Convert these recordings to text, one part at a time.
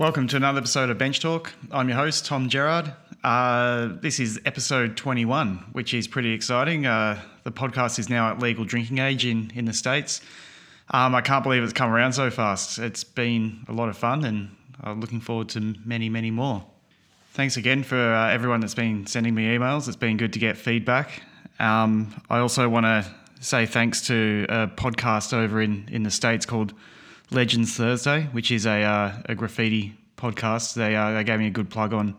Welcome to another episode of Bench Talk. I'm your host, Tom Gerard. Uh, this is episode 21, which is pretty exciting. Uh, the podcast is now at legal drinking age in, in the States. Um, I can't believe it's come around so fast. It's been a lot of fun, and I'm looking forward to many, many more. Thanks again for uh, everyone that's been sending me emails. It's been good to get feedback. Um, I also want to say thanks to a podcast over in, in the States called Legends Thursday, which is a, uh, a graffiti podcast. They, uh, they gave me a good plug on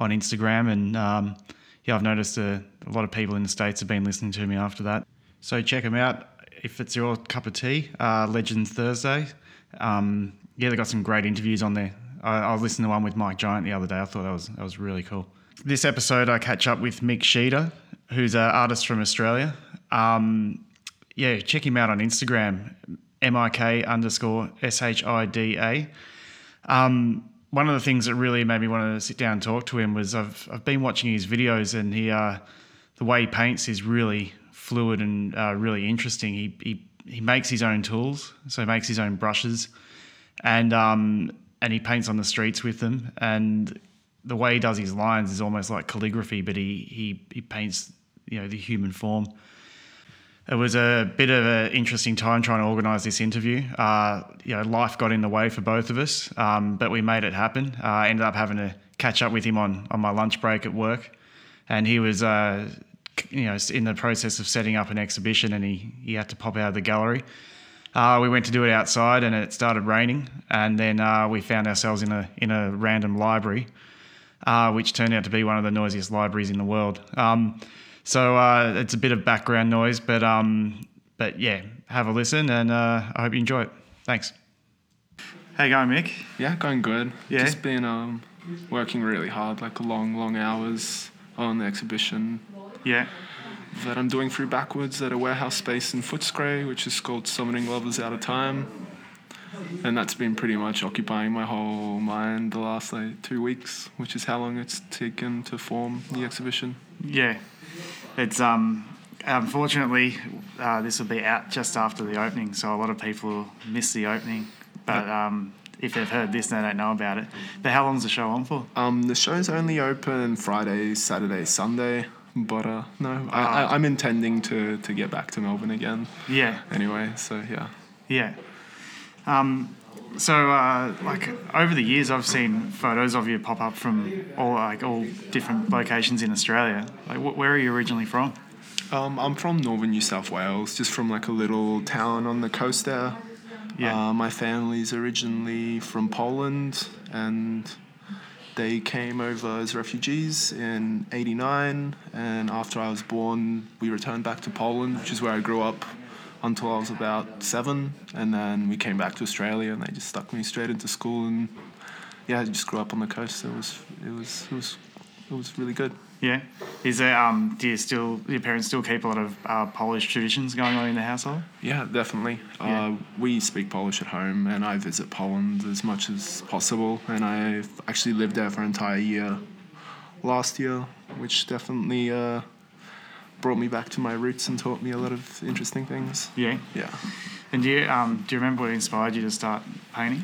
on Instagram, and um, yeah, I've noticed a, a, lot of people in the states have been listening to me after that. So check them out if it's your cup of tea. Uh, Legends Thursday. Um, yeah, they got some great interviews on there. I, I listened to one with Mike Giant the other day. I thought that was that was really cool. This episode, I catch up with Mik Shida, who's an artist from Australia. Um, yeah, check him out on Instagram, M-I-K underscore S-H-I-D-A. Um, one of the things that really made me want to sit down and talk to him was I've, I've been watching his videos and he, uh, the way he paints is really fluid and uh, really interesting. He, he, he makes his own tools, so he makes his own brushes and, um, and he paints on the streets with them. And the way he does his lines is almost like calligraphy, but he, he, he paints, you know, the human form it was a bit of an interesting time trying to organise this interview. Uh, you know, life got in the way for both of us, um, but we made it happen. Uh, I ended up having to catch up with him on, on my lunch break at work, and he was, uh, you know, in the process of setting up an exhibition, and he he had to pop out of the gallery. Uh, we went to do it outside, and it started raining, and then uh, we found ourselves in a in a random library, uh, which turned out to be one of the noisiest libraries in the world. Um, so uh, it's a bit of background noise, but um, but yeah, have a listen, and uh, I hope you enjoy it. Thanks. How you going, Mik? Yeah, going good. Yeah. Just been um, working really hard, like long, long hours on the exhibition. Yeah. That I'm doing through Backwoods at a warehouse space in Footscray, which is called Summoning Lovers Out of Time. And that's been pretty much occupying my whole mind the last like two weeks, which is how long it's taken to form the exhibition. Yeah. It's um, unfortunately uh, this will be out just after the opening, so a lot of people will miss the opening. But um, if they've heard this, they don't know about it. But how long's the show on for? Um, the show's only open Friday, Saturday, Sunday. But uh, no, I, I, I'm intending to, to get back to Melbourne again. Yeah. Anyway, so yeah. Yeah. Um, so, uh, like over the years, I've seen photos of you pop up from all like all different locations in Australia. Like, wh- where are you originally from? Um, I'm from northern New South Wales, just from like a little town on the coast there. Yeah. Uh, my family's originally from Poland, and they came over as refugees in '89. And after I was born, we returned back to Poland, which is where I grew up until I was about seven, and then we came back to Australia, and they just stuck me straight into school, and yeah, I just grew up on the coast. It was it was it was it was really good. Yeah. Is there um? Do you still do your parents still keep a lot of uh, Polish traditions going on in the household? Yeah, definitely. Yeah. Uh, we speak Polish at home, and I visit Poland as much as possible. And I actually lived there for an entire year last year, which definitely uh, brought me back to my roots and taught me a lot of interesting things. Yeah. Yeah. And do you um do you remember what inspired you to start painting?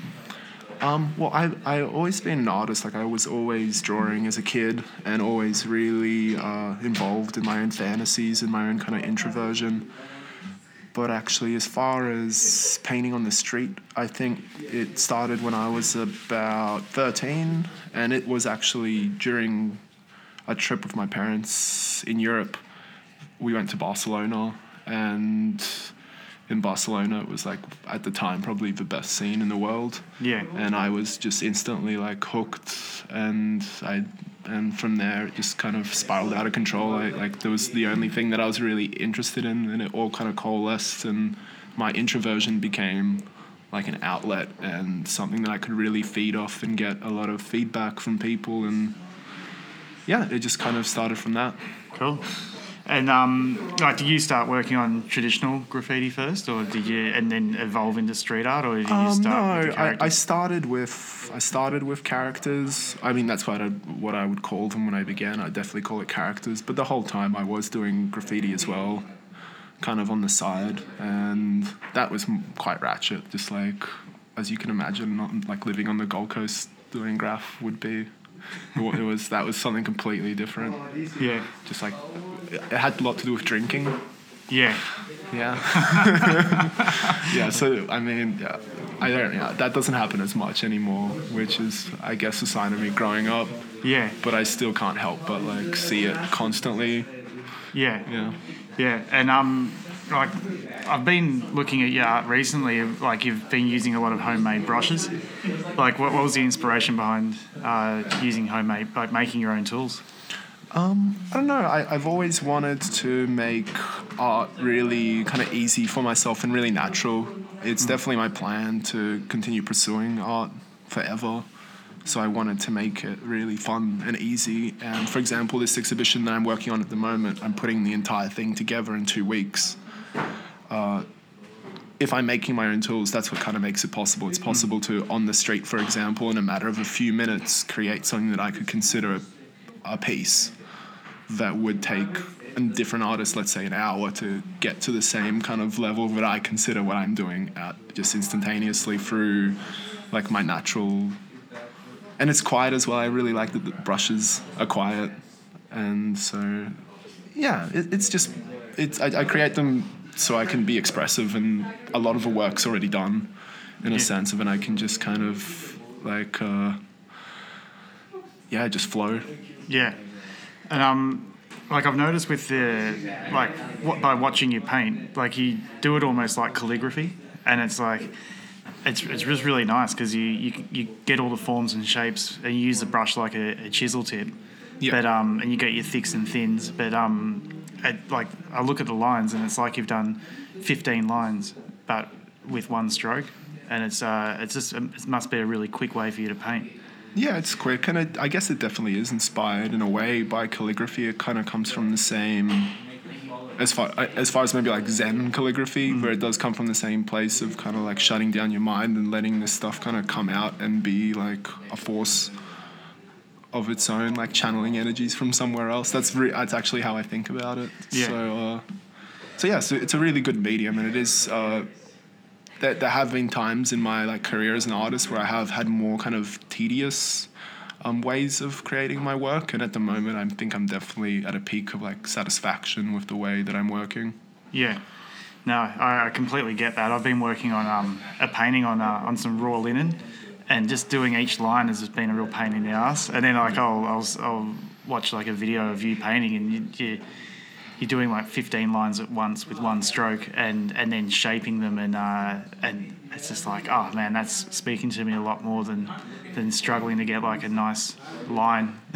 Um, well, I I always been an artist. Like I was always drawing as a kid, and always really uh, involved in my own fantasies and my own kind of introversion. But actually, as far as painting on the street, I think it started when I was about thirteen, and it was actually during a trip with my parents in Europe. We went to Barcelona, and in Barcelona, it was like at the time probably the best scene in the world Yeah. and I was just instantly like hooked, and I and from there it just kind of spiraled out of control. I, like there was the only thing that I was really interested in, and it all kind of coalesced, and my introversion became like an outlet and something that I could really feed off and get a lot of feedback from people, and yeah, it just kind of started from that. Cool. And um, like, did you start working on traditional graffiti first, or did you, and then evolve into street art, or did you Um, start? with no, I, I started with I started with characters. I mean, that's what I what I would call them when I began. I definitely call it characters. But the whole time I was doing graffiti as well, kind of on the side, and that was quite ratchet. Just like as you can imagine, not like living on the Gold Coast doing graph would be. It was that was something completely different. Yeah. Just like it had a lot to do with drinking. Yeah. Yeah. yeah. So I mean, yeah, I don't. Yeah, that doesn't happen as much anymore, which is, I guess, a sign of me growing up. Yeah. But I still can't help but like see it constantly. Yeah. Yeah. Yeah. And um, like I've been looking at your art recently. Like you've been using a lot of homemade brushes. Like, what, what was the inspiration behind uh, using homemade, like making your own tools? Um, I don't know. I, I've always wanted to make art really kind of easy for myself and really natural. It's Hmm. definitely my plan to continue pursuing art forever. So I wanted to make it really fun and easy. And for example, this exhibition that I'm working on at the moment, I'm putting the entire thing together in two weeks. Uh, if I'm making my own tools, that's what kind of makes it possible. It's possible to, on the street, for example, in a matter of a few minutes, create something that I could consider a, a piece that would take a different artist, let's say, an hour to get to the same kind of level that I consider what I'm doing at just instantaneously through like my natural. And it's quiet as well. I really like that the brushes are quiet, and so yeah, it, it's just it's I, I create them so I can be expressive, and a lot of the work's already done, in a sense of, and I can just kind of like uh, yeah, just flow. Yeah, and um, like I've noticed with the like what by watching you paint, like you do it almost like calligraphy, and it's like it's it's just really nice because you, you you get all the forms and shapes, and you use the brush like a, a chisel tip. Yeah. But um, and you get your thicks and thins, but um, it, like I look at the lines, and it's like you've done fifteen lines, but with one stroke, and it's uh, it's just it must be a really quick way for you to paint. Yeah, it's quick, and it, I guess it definitely is inspired in a way by calligraphy. It kind of comes from the same, as far as far as maybe like Zen calligraphy, where it does come from the same place of kind of like shutting down your mind and letting this stuff kind of come out and be like a force of its own, like channeling energies from somewhere else. That's re- that's actually how I think about it. Yeah. So, uh, so yeah, so it's a really good medium, and it is. Uh, there, there have been times in my like career as an artist where I have had more kind of tedious um, ways of creating my work, and at the moment, I think I'm definitely at a peak of like satisfaction with the way that I'm working. Yeah. No, I, I completely get that. I've been working on um, a painting on uh, on some raw linen, and just doing each line has just been a real pain in the ass. And then like I'll I'll, I'll watch like a video of you painting, and you, you you're doing like 15 lines at once with one stroke, and and then shaping them, and uh, and it's just like oh man, that's speaking to me a lot more than than struggling to get like a nice line.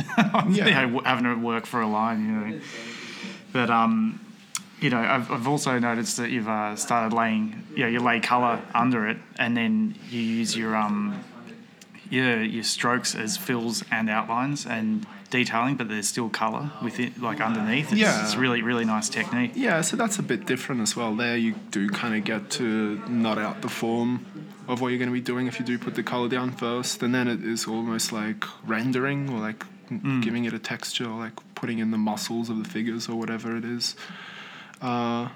Yeah. you know, having to work for a line, you know. But um, you know, I've, I've also noticed that you've uh, started laying, you know, you lay color under it, and then you use your um, your your strokes as fills and outlines and detailing, but there's still color within, like underneath. It's, Yeah. it's really really nice technique. Yeah, so that's a bit different as well. There, you do kind of get to nut out the form of what you're going to be doing if you do put the color down first, and then it is almost like rendering or like giving it a texture, or like putting in the muscles of the figures or whatever it is. Uh,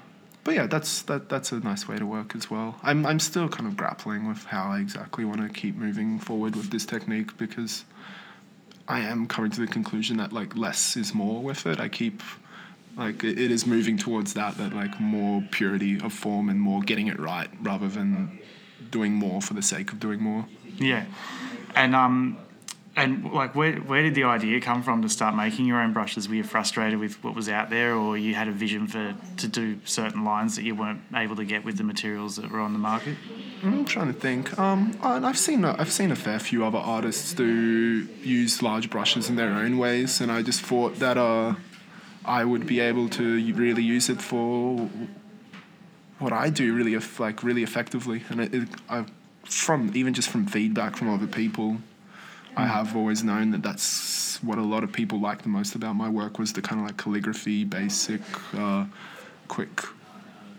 but yeah, that's that. That's a nice way to work as well. I'm I'm still kind of grappling with how I exactly want to keep moving forward with this technique because I am coming to the conclusion that like less is more with it. I keep like it, is moving towards that that like more purity of form and more getting it right rather than doing more for the sake of doing more. Yeah, and um, and like where where did the idea come from to start making your own brushes? Were you frustrated with what was out there, or you had a vision for to do certain lines that you weren't able to get with the materials that were on the market? I'm trying to think. Um, I've seen I've seen a fair few other artists do use large brushes in their own ways, and I just thought that uh, I would be able to really use it for what I do really like really effectively, and it, it I, from even just from feedback from other people, I have always known that that's what a lot of people like the most about my work was the kind of like calligraphy, basic, uh, quick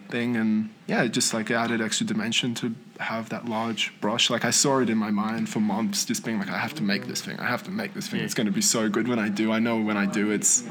thing. And yeah it just like added extra dimension to have that large brush. Like i saw it in my mind for months just being like i have to make this thing. I have to make this thing. Yeah. it's going to be so good when i do. I know when i do it's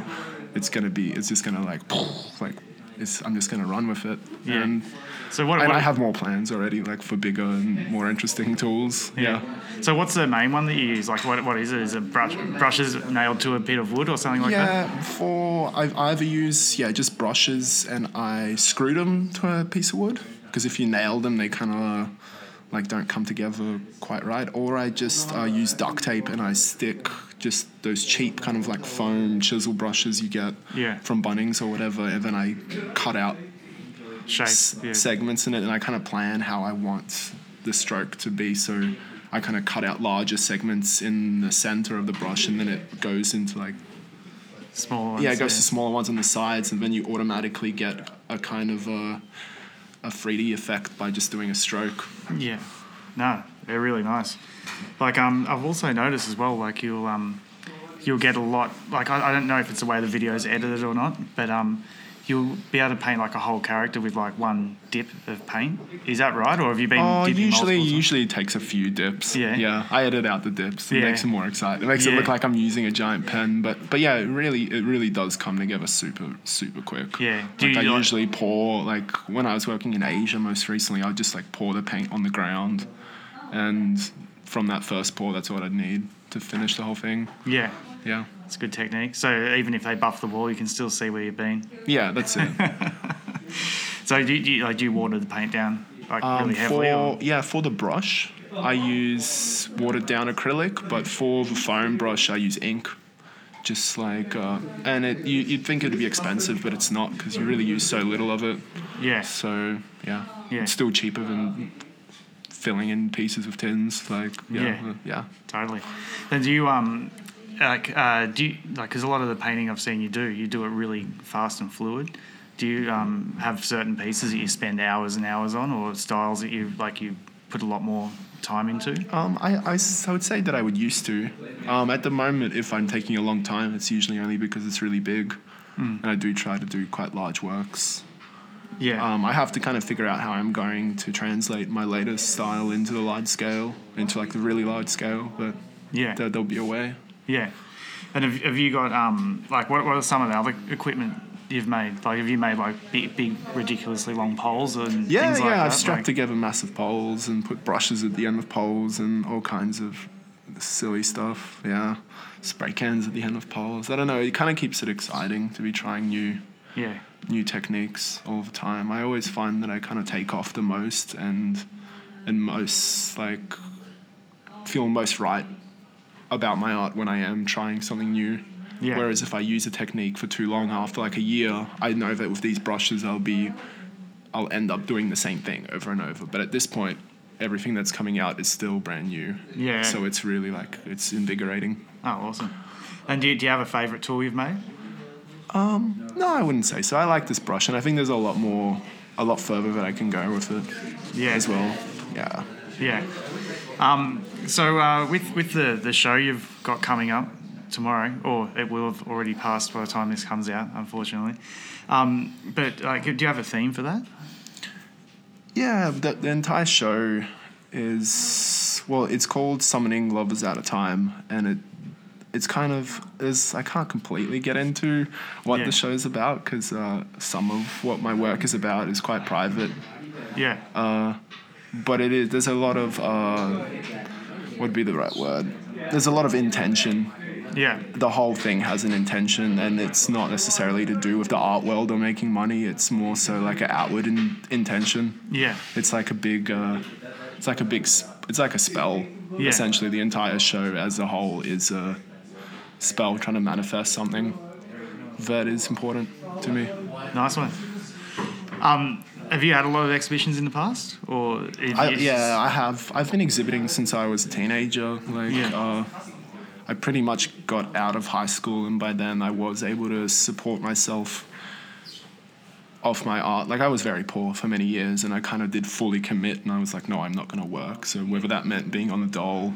it's going to be it's just going to like like it's, I'm just gonna run with it. Yeah. And, So what? and what I have more plans already, like for bigger and more interesting tools. yeah. So what's the main one that you use? Like what? What is it? Is it brush brushes nailed to a bit of wood or something like that? Yeah, for I either use yeah just brushes and I screw them to a piece of wood because if you nail them they kind of like don't come together quite right. Or I just uh, use duct tape and I stick just those cheap kind of like foam chisel brushes you get Yeah. from Bunnings or whatever, and then I cut out Shape. s- Yeah. segments in it and I kind of plan how I want the stroke to be. So I kind of cut out larger segments in the center of the brush and then it goes into like Small ones. yeah, it goes to smaller ones on the sides, and then you automatically get a kind of a, a 3D effect by just doing a stroke. Yeah. No, they're really nice. Like um, I've also noticed as well. Like you'll um, you'll get a lot. Like I, I don't know if it's the way the video's edited or not, but um, you'll be able to paint like a whole character with like one dip of paint. Is that right, or have you been? Oh, dipping usually multiple usually it takes a few dips. Yeah. yeah. I edit out the dips. It Yeah. makes it more exciting. It makes it look like I'm using a giant pen, but but yeah, it really it really does come together super super quick. Yeah. Do Like I like- usually pour like when I was working in Asia most recently, I would just like pour the paint on the ground, and from that first pour, that's what I'd need to finish the whole thing. Yeah, Yeah. it's a good technique. So even if they buff the wall, you can still see where you've been. Yeah, that's it. So do you, do you like do you water the paint down like Um, really heavily? for or? yeah, for the brush, I use watered down acrylic, but for the foam brush, I use ink. Just like, uh, and it you, you'd think it'd be expensive, but it's not because you really use so little of it. Yeah. So yeah, Yeah. it's still cheaper than filling in pieces of tins. Like yeah, Yeah. uh, yeah. Totally. Then do you um like uh do you like because a lot of the painting I've seen you do you do it really fast and fluid. Do you um have certain pieces that you spend hours and hours on, or styles that you like you put a lot more time into? Um, I, I, I, would say that I would used to. Um, at the moment, if I'm taking a long time, it's usually only because it's really big, Hmm. and I do try to do quite large works. Yeah. Um, I have to kind of figure out how I'm going to translate my latest style into the large scale, into like the really large scale, but yeah. there, there'll be a way. Yeah. And have, have you got um like what what are some of the other equipment you've made? Like have you made like big, big ridiculously long poles and Yeah, things yeah, like that? I've strapped Like- together massive poles and put brushes at the end of poles and all kinds of silly stuff. Yeah, spray cans at the end of poles. I don't know. It kind of keeps it exciting to be trying new Yeah. new techniques all the time. I always find that I kind of take off the most and and most like feel most right about my art when I am trying something new. Yeah. Whereas if I use a technique for too long after like a year, I know that with these brushes I'll be I'll end up doing the same thing over and over. But at this point, everything that's coming out is still brand new. Yeah. So it's really like it's invigorating. Oh, awesome. And do you, do you have a favourite tool you've made? No, I wouldn't say so. I like this brush, and I think there's a lot more, a lot further that I can go with it Yeah. as well. Yeah. Yeah. Um, so uh, with with the the show you've got coming up tomorrow, or it will have already passed by the time this comes out, unfortunately. Um, but like, do you have a theme for that? Yeah, the, the entire show is well, it's called Summoning Lovers Out of Time, and it it's kind of is I can't completely get into what Yeah. the show's about because uh, some of what my work is about is quite private. Yeah. Uh, but it is there's a lot of uh, what would be the right word? There's a lot of intention yeah. the whole thing has an intention and it's not necessarily to do with the art world or making money it's more so like an outward in- intention Yeah. it's like a big uh, it's like a big s- it's like a spell Yeah. essentially the entire show as a whole is a spell trying to manifest something that is important to me. Nice one. Um, have you had a lot of exhibitions in the past, or I, yeah i have. I've been exhibiting since i was a teenager. Like Yeah. uh, i pretty much got out of high school and by then i was able to support myself off my art. Like i was very poor for many years and i kind of did fully commit and i was like no i'm not going to work. So whether that meant being on the dole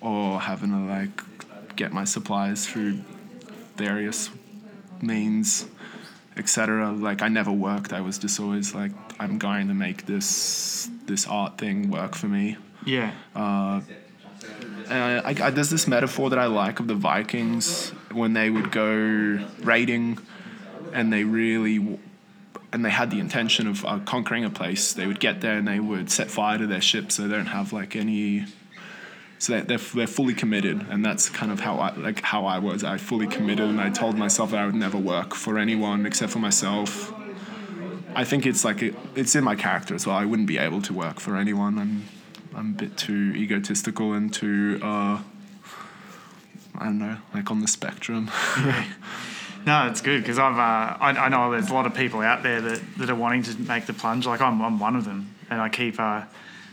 or having to like get my supplies through various means etc like i never worked. I was just always like i'm going to make this this art thing work for me. Yeah, and I, I, there's this metaphor that I like of the Vikings when they would go raiding, and they really w- and they had the intention of uh, conquering a place, they would get there and they would set fire to their ship so they don't have like any. So they're, they're, they're fully committed, and that's kind of how I like how I was. I fully committed, and I told myself that I would never work for anyone except for myself. I think it's like it, it's in my character as well. I wouldn't be able to work for anyone. I'm I'm a bit too egotistical and too uh, I don't know, like on the spectrum. No, it's good because I've uh, I, I know there's a lot of people out there that, that are wanting to make the plunge. Like I'm, I'm one of them, and I keep uh,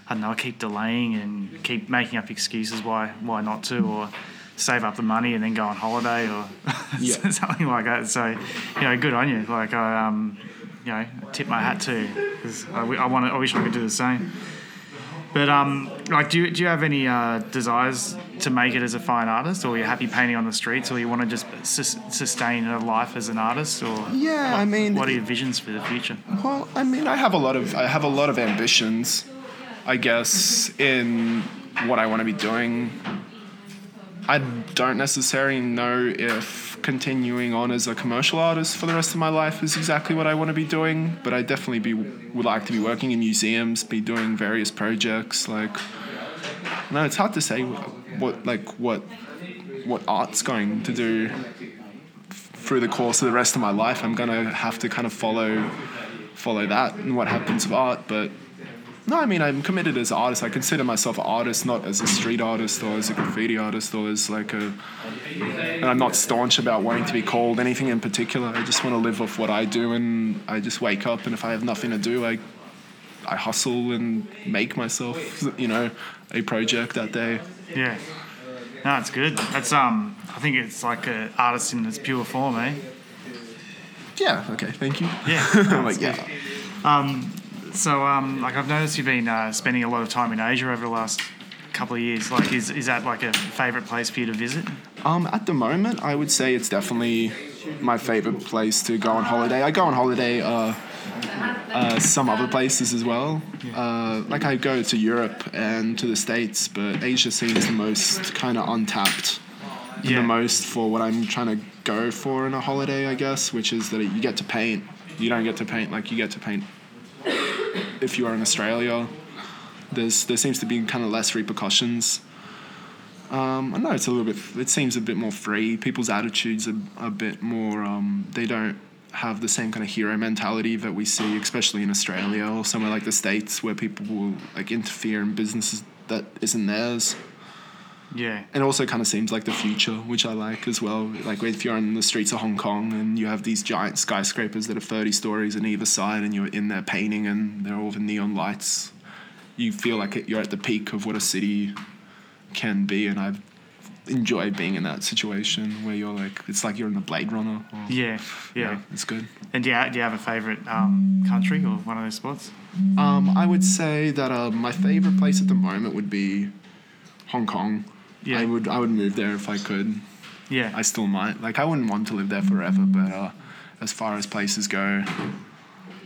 I don't know I keep delaying and keep making up excuses why why not to or save up the money and then go on holiday or Yeah. something like that. So you know, good on you. Like I um you know tip my hat to because I, I want I wish I could do the same. But um, like, do you, do you have any uh, desires to make it as a fine artist, or you're happy painting on the streets, or you want to just sus- sustain a life as an artist, or Yeah, I mean- what are your visions for the future? Well, I mean, I have a lot of I have a lot of ambitions, I guess, in what I want to be doing. I don't necessarily know if continuing on as a commercial artist for the rest of my life is exactly what I want to be doing, but I definitely be would like to be working in museums, be doing various projects. Like, no, it's hard to say what like what what art's going to do through the course of the rest of my life. I'm gonna have to kind of follow follow that and what happens with art. But no, I mean I'm committed as an artist. I consider myself an artist, not as a street artist or as a graffiti artist or as like a. And I'm not staunch about wanting to be called anything in particular. I just want to live off what I do, and I just wake up, and if I have nothing to do, I. I hustle and make myself, you know, a project that day. Yeah, no, it's good. That's um, I think it's like an artist in its pure form, eh? Yeah. Okay. Thank you. Yeah, I'm like, yeah. So um, like I've noticed you've been uh, spending a lot of time in Asia over the last couple of years. Like, is is that like a favorite place for you to visit? Um, at the moment, I would say it's definitely my favorite place to go on holiday. I go on holiday uh, uh, some other places as well. Uh, like I go to Europe and to the States, but Asia seems the most kind of untapped. Yeah. The most for what I'm trying to go for in a holiday, I guess, which is that you get to paint. You don't get to paint like you get to paint if you are in Australia. There's there seems to be kind of less repercussions. Um, I know it's a little bit. It seems a bit more free. People's attitudes are a bit more. Um, they don't have the same kind of hero mentality that we see, especially in Australia or somewhere like the states, where people will like interfere in businesses that isn't theirs. Yeah, And it also kind of seems like the future, which I like as well. Like if you're on the streets of Hong Kong and you have these giant skyscrapers that are 30 stories on either side, and you're in there painting, and they're all the neon lights, you feel like it, you're at the peak of what a city can be. And I enjoy being in that situation where you're like, it's like you're in the Blade Runner. Or, yeah, yeah. it's good. And do you, do you have a favorite um, country or one of those spots? Um, I would say that uh, my favorite place at the moment would be Hong Kong. Yeah. I would I would move there if I could. Yeah, I still might. Like, I wouldn't want to live there forever, but uh, as far as places go,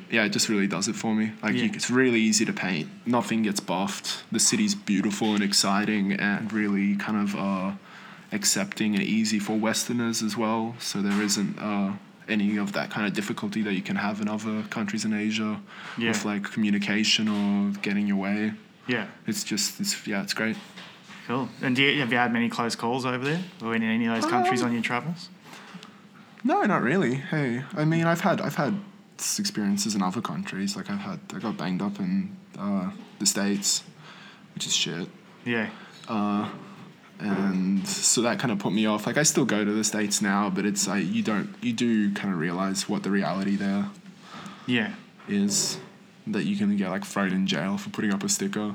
yeah, it just really does it for me. Like, you, it's really easy to paint. Nothing gets buffed. The city's beautiful and exciting and really kind of uh, accepting and easy for Westerners as well. So there isn't uh, any of that kind of difficulty that you can have in other countries in Asia Yeah. with like communication or getting your way. yeah. It's just, it's, yeah, it's great. Cool. And do you, have you had many close calls over there, or in any of those countries on your travels? No, not really. Hey, I mean, I've had I've had experiences in other countries. Like I've had I got banged up in uh, the states, which is shit. Yeah, And so that kind of put me off. Like I still go to the states now, but it's like you don't you do kind of realize what the reality there yeah, is. That you can get like thrown in jail for putting up a sticker,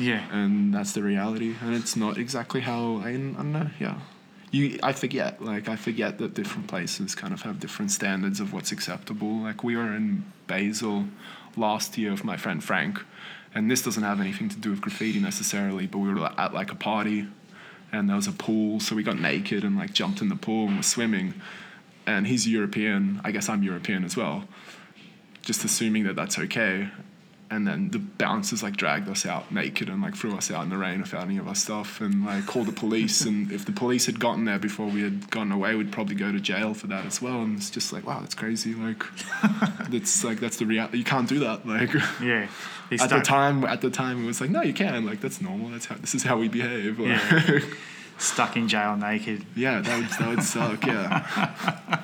yeah, and that's the reality. And it's not exactly how I, I don't know. Yeah, you I forget like I forget that different places kind of have different standards of what's acceptable. Like we were in Basel last year with my friend Frank, and this doesn't have anything to do with graffiti necessarily, but we were at like a party, and there was a pool, so we got naked and like jumped in the pool and were swimming. And he's European. I guess I'm European as well. Just assuming that that's okay. And then the bouncers like dragged us out naked and like threw us out in the rain without any of our stuff and like called the police. And if the police had gotten there before we had gotten away we'd probably go to jail for that as well. And it's just like wow that's crazy. Like that's like that's the reality you can't do that. Like Yeah. At the time at the time it was like no you can. Like that's normal. That's how this is how we behave. Like, Yeah. Stuck in jail naked. yeah that would that would suck yeah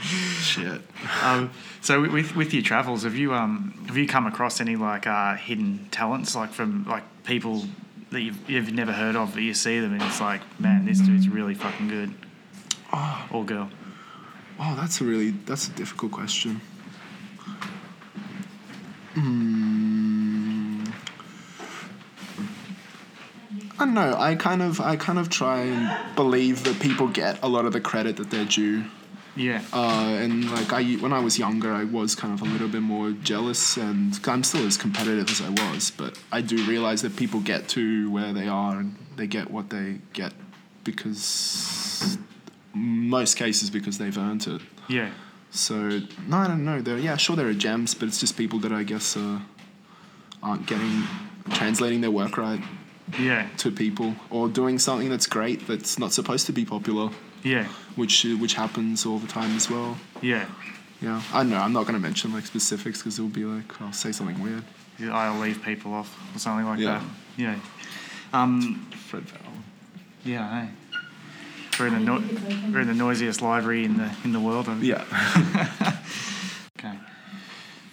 shit Um, so with with your travels, have you um have you come across any like uh, hidden talents like from like people that you've, you've never heard of but you see them and it's like man this dude's really fucking good. Or girl. Oh, that's a really that's a difficult question. Hmm. I don't know. I kind of I kind of try and believe that people get a lot of the credit that they're due. Yeah. Uh, and like I, when I was younger, I was kind of a little bit more jealous, and I'm still as competitive as I was. But I do realize that people get to where they are, and they get what they get because most cases because they've earned it. yeah. So no, I don't know. There, yeah, sure, there are gems, but it's just people that I guess uh, aren't getting translating their work right Yeah. to people, or doing something that's great that's not supposed to be popular, Yeah. which which happens all the time as well. Yeah. Yeah, I know. I'm not going to mention like specifics because it'll be like I'll say something weird. I'll leave people off or something like Yeah. that. Yeah. Um, Fred Powell. yeah. Hey. We're in the no- we're in the noisiest library in the in the world. Yeah.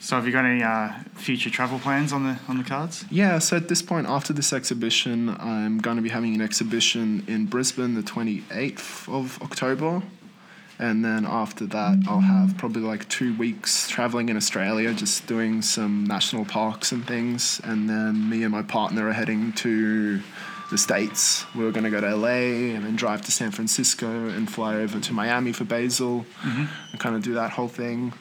So have you got any uh, future travel plans on the on the cards? yeah. So at this point, after this exhibition, I'm going to be having an exhibition in Brisbane the 28th of October. And then after that, I'll have probably like two weeks traveling in Australia, just doing some national parks and things. And then me and my partner are heading to the States. We're going to go to LA and then drive to San Francisco and fly over to Miami for Basel and kind of do that whole thing.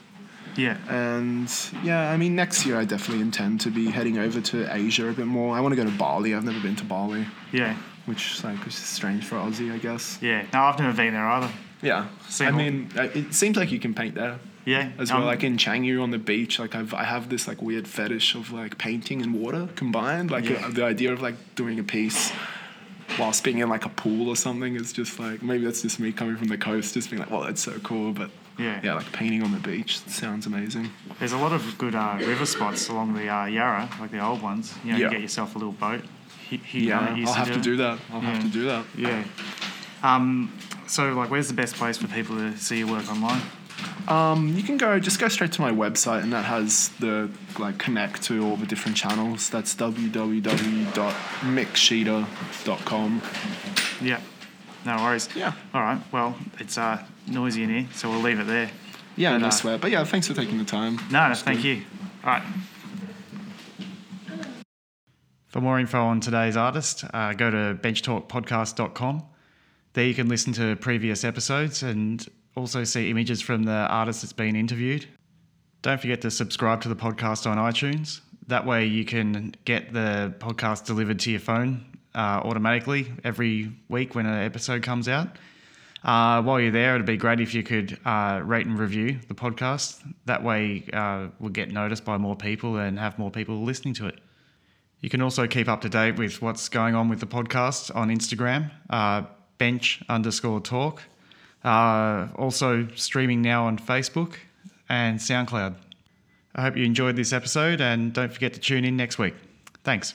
Yeah. And yeah, I mean, next year I definitely intend to be heading over to Asia a bit more. I want to go to Bali. I've never been to Bali, Yeah. which is like is strange for Aussie, I guess. Yeah. No, I've never been there either. Yeah, Same I mean, it seems like you can paint there Yeah. as well. um, like in Canggu on the beach, like I've I have this like weird fetish of like painting and water combined. Like Yeah. the idea of like doing a piece whilst being in like a pool or something is just like maybe that's just me coming from the coast, just being like, well, that's so cool, but. Yeah. Yeah, like painting on the beach sounds amazing. There's a lot of good uh, river spots along the uh, Yarra, like the old ones. You know, Yeah. you get yourself a little boat. He, he Yeah, I'll have to do that. I'll have to do that. Yeah. Um, so, like, where's the best place for people to see your work online? Um, you can go just go straight to my website, and that has the like connect to all the different channels. That's www.mikshida.com. Yeah. No worries. Yeah. All right. Well, it's uh, noisy in here, so we'll leave it there. Yeah, But, no uh, sweat. But yeah, thanks for taking the time. No, no, thank you. All right. For more info on today's artist, uh, go to benchtalkpodcast.com. There you can listen to previous episodes and also see images from the artist that's been interviewed. Don't forget to subscribe to the podcast on iTunes. That way you can get the podcast delivered to your phone uh, automatically every week when an episode comes out. Uh, while you're there, it'd be great if you could uh, rate and review the podcast. That way, uh, we'll get noticed by more people and have more people listening to it. You can also keep up to date with what's going on with the podcast on Instagram, uh, bench underscore talk. Uh, also streaming now on Facebook and SoundCloud. I hope you enjoyed this episode and don't forget to tune in next week. Thanks.